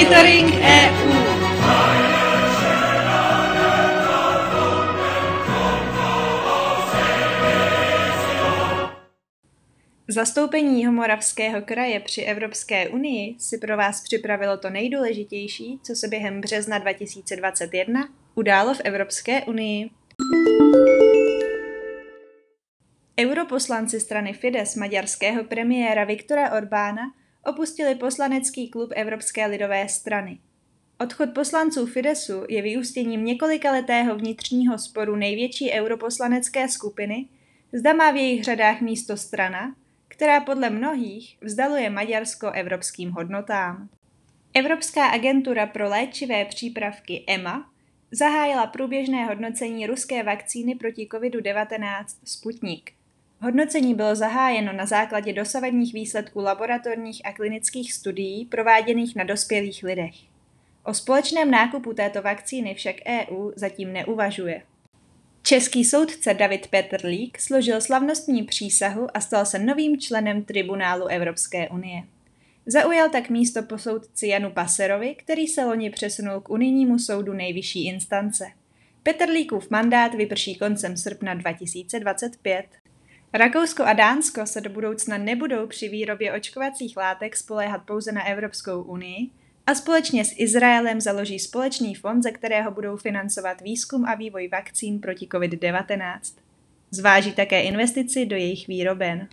Monitoring EU. Zastoupení Jihomoravského kraje při Evropské unii si pro vás připravilo to nejdůležitější, co se během března 2021 událo v Evropské unii. Europoslanci strany Fides maďarského premiéra Viktora Orbána opustili poslanecký klub Evropské lidové strany. Odchod poslanců Fidesu je vyústěním několikaletého vnitřního sporu největší europoslanecké skupiny, zda má v jejich řadách místo strana, která podle mnohých vzdaluje Maďarsko evropským hodnotám. Evropská agentura pro léčivé přípravky EMA zahájila průběžné hodnocení ruské vakcíny proti COVID-19 Sputnik. Hodnocení bylo zahájeno na základě dosavadních výsledků laboratorních a klinických studií prováděných na dospělých lidech. O společném nákupu této vakcíny však EU zatím neuvažuje. Český soudce David Petrlík složil slavnostní přísahu a stal se novým členem tribunálu Evropské unie. Zaujal tak místo po soudci Janu Paserovi, který se loni přesunul k unijnímu soudu nejvyšší instance. Petrlíkův mandát vyprší koncem srpna 2025. Rakousko a Dánsko se do budoucna nebudou při výrobě očkovacích látek spoléhat pouze na Evropskou unii, a společně s Izraelem založí společný fond, ze kterého budou financovat výzkum a vývoj vakcín proti COVID-19. Zváží také investici do jejich výroben.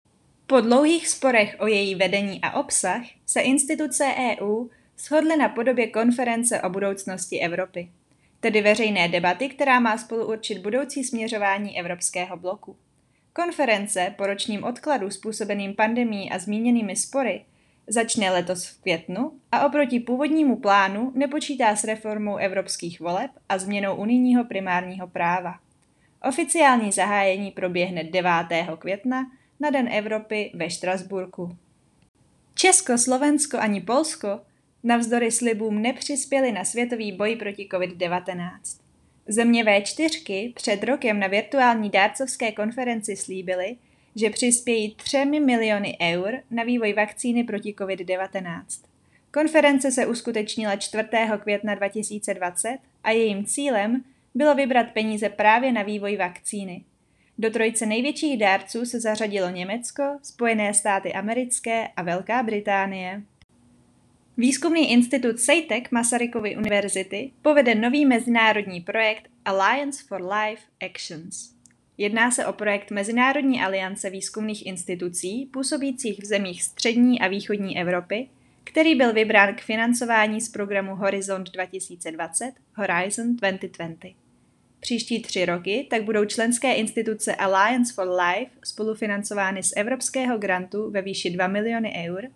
Po dlouhých sporech o její vedení a obsah se instituce EU shodly na podobě konference o budoucnosti Evropy, tedy veřejné debaty, která má spolu určit budoucí směřování evropského bloku. Konference po ročním odkladu způsobeným pandemí a zmíněnými spory Začne letos v květnu a oproti původnímu plánu nepočítá s reformou evropských voleb a změnou unijního primárního práva. Oficiální zahájení proběhne 9. května na Den Evropy ve Štrasburku. Česko, Slovensko ani Polsko navzdory slibům nepřispěli na světový boj proti COVID-19. Země V4 před rokem na virtuální dárcovské konferenci slíbily, že přispějí 3 miliony eur na vývoj vakcíny proti COVID-19. Konference se uskutečnila 4. května 2020 a jejím cílem bylo vybrat peníze právě na vývoj vakcíny. Do trojice největších dárců se zařadilo Německo, Spojené státy americké a Velká Británie. Výzkumný institut Sejtek Masarykovy univerzity povede nový mezinárodní projekt Alliance for Life Actions. Jedná se o projekt Mezinárodní aliance výzkumných institucí působících v zemích střední a východní Evropy, který byl vybrán k financování z programu Horizont 2020 Horizon 2020. Příští tři roky tak budou členské instituce Alliance for Life spolufinancovány z evropského grantu ve výši 2 miliony eur,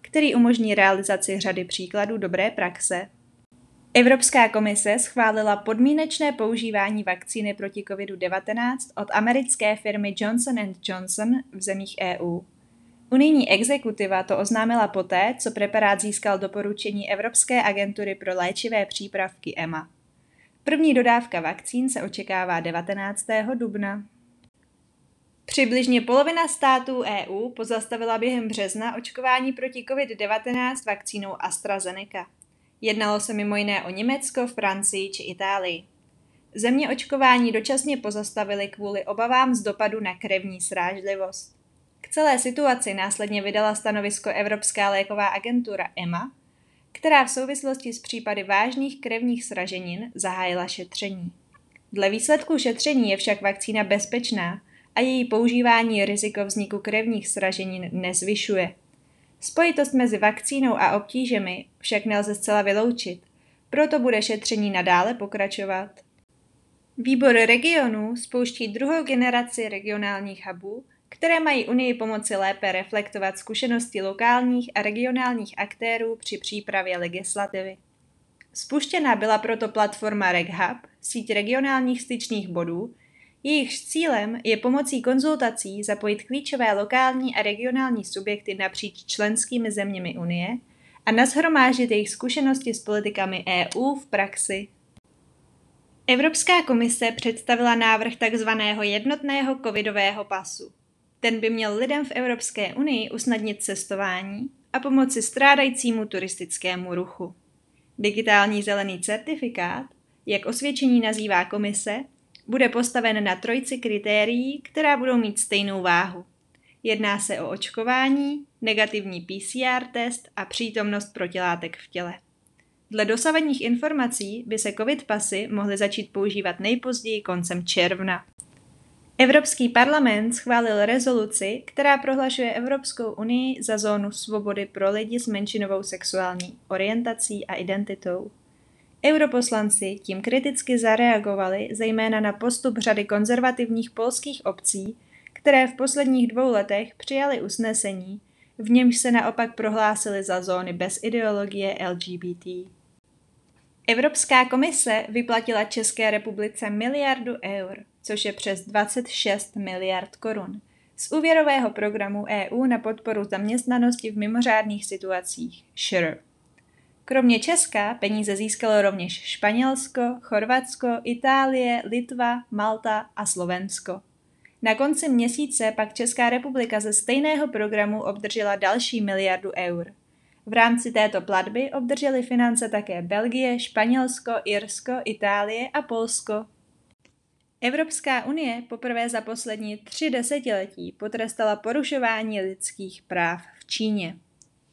který umožní realizaci řady příkladů dobré praxe Evropská komise schválila podmínečné používání vakcíny proti COVID-19 od americké firmy Johnson Johnson v zemích EU. Unijní exekutiva to oznámila poté, co preparát získal doporučení Evropské agentury pro léčivé přípravky EMA. První dodávka vakcín se očekává 19. dubna. Přibližně polovina států EU pozastavila během března očkování proti COVID-19 vakcínou AstraZeneca. Jednalo se mimo jiné o Německo, Francii či Itálii. Země očkování dočasně pozastavily kvůli obavám z dopadu na krevní srážlivost. K celé situaci následně vydala stanovisko Evropská léková agentura EMA, která v souvislosti s případy vážných krevních sraženin zahájila šetření. Dle výsledků šetření je však vakcína bezpečná a její používání riziko vzniku krevních sraženin nezvyšuje. Spojitost mezi vakcínou a obtížemi však nelze zcela vyloučit, proto bude šetření nadále pokračovat. Výbor regionů spouští druhou generaci regionálních hubů, které mají Unii pomoci lépe reflektovat zkušenosti lokálních a regionálních aktérů při přípravě legislativy. Spuštěna byla proto platforma RegHub, síť regionálních styčných bodů, Jejichž cílem je pomocí konzultací zapojit klíčové lokální a regionální subjekty napříč členskými zeměmi Unie a nashromážit jejich zkušenosti s politikami EU v praxi. Evropská komise představila návrh tzv. jednotného covidového pasu. Ten by měl lidem v Evropské unii usnadnit cestování a pomoci strádajícímu turistickému ruchu. Digitální zelený certifikát, jak osvědčení nazývá komise, bude postaven na trojci kritérií, která budou mít stejnou váhu. Jedná se o očkování, negativní PCR test a přítomnost protilátek v těle. Dle dosavadních informací by se COVID pasy mohly začít používat nejpozději koncem června. Evropský parlament schválil rezoluci, která prohlašuje Evropskou unii za zónu svobody pro lidi s menšinovou sexuální orientací a identitou. Europoslanci tím kriticky zareagovali zejména na postup řady konzervativních polských obcí, které v posledních dvou letech přijali usnesení, v němž se naopak prohlásili za zóny bez ideologie LGBT. Evropská komise vyplatila České republice miliardu eur, což je přes 26 miliard korun, z úvěrového programu EU na podporu zaměstnanosti v mimořádných situacích SURE. Kromě Česka peníze získalo rovněž Španělsko, Chorvatsko, Itálie, Litva, Malta a Slovensko. Na konci měsíce pak Česká republika ze stejného programu obdržela další miliardu eur. V rámci této platby obdrželi finance také Belgie, Španělsko, Irsko, Itálie a Polsko. Evropská unie poprvé za poslední tři desetiletí potrestala porušování lidských práv v Číně.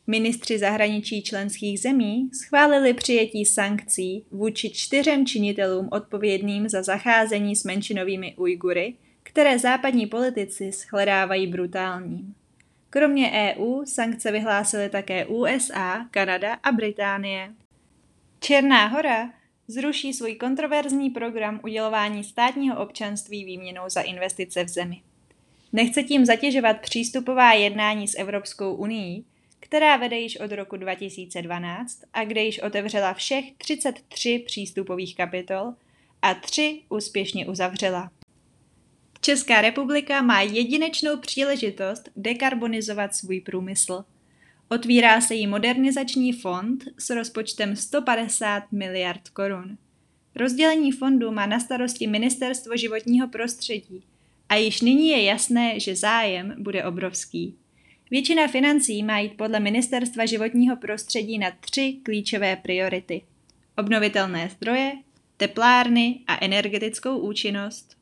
Ministři zahraničí členských zemí schválili přijetí sankcí vůči čtyřem činitelům odpovědným za zacházení s menšinovými Ujgury, které západní politici shledávají brutálním. Kromě EU sankce vyhlásily také USA, Kanada a Británie. Černá hora zruší svůj kontroverzní program udělování státního občanství výměnou za investice v zemi. Nechce tím zatěžovat přístupová jednání s Evropskou unii, která vede již od roku 2012 a kde již otevřela všech 33 přístupových kapitol a tři úspěšně uzavřela. Česká republika má jedinečnou příležitost dekarbonizovat svůj průmysl. Otvírá se jí modernizační fond s rozpočtem 150 miliard korun. Rozdělení fondu má na starosti Ministerstvo životního prostředí a již nyní je jasné, že zájem bude obrovský. Většina financí má jít podle Ministerstva životního prostředí na tři klíčové priority. Obnovitelné zdroje, teplárny a energetickou účinnost.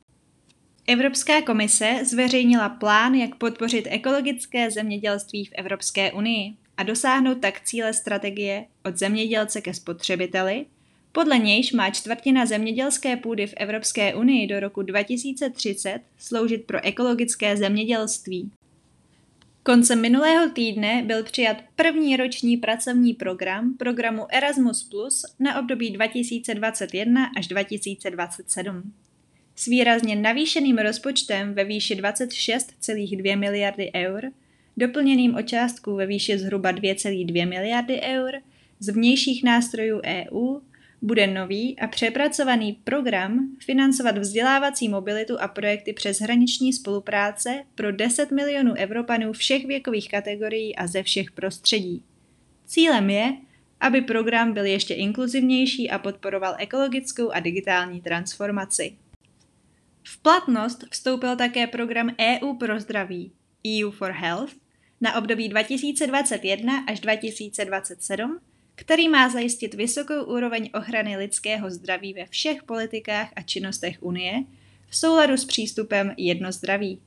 Evropská komise zveřejnila plán, jak podpořit ekologické zemědělství v Evropské unii a dosáhnout tak cíle strategie od zemědělce ke spotřebiteli, podle nějž má čtvrtina zemědělské půdy v Evropské unii do roku 2030 sloužit pro ekologické zemědělství. Koncem minulého týdne byl přijat první roční pracovní program programu Erasmus Plus na období 2021 až 2027. S výrazně navýšeným rozpočtem ve výši 26,2 miliardy eur, doplněným o částku ve výši zhruba 2,2 miliardy eur, z vnějších nástrojů EU bude nový a přepracovaný program financovat vzdělávací mobilitu a projekty přeshraniční spolupráce pro 10 milionů Evropanů všech věkových kategorií a ze všech prostředí. Cílem je, aby program byl ještě inkluzivnější a podporoval ekologickou a digitální transformaci. V platnost vstoupil také program EU pro zdraví EU for Health na období 2021 až 2027, který má zajistit vysokou úroveň ochrany lidského zdraví ve všech politikách a činnostech Unie v souladu s přístupem Jedno zdraví.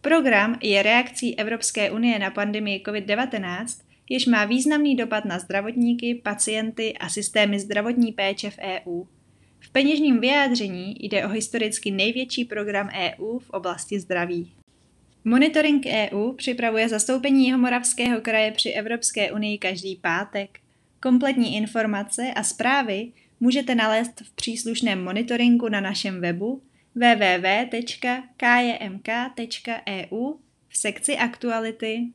Program je reakcí Evropské unie na pandemii COVID-19, jež má významný dopad na zdravotníky, pacienty a systémy zdravotní péče v EU. V peněžním vyjádření jde o historicky největší program EU v oblasti zdraví. Monitoring EU připravuje zastoupení Jihomoravského kraje při Evropské unii každý pátek. Kompletní informace a zprávy můžete nalézt v příslušném monitoringu na našem webu www.kjmk.eu v sekci aktuality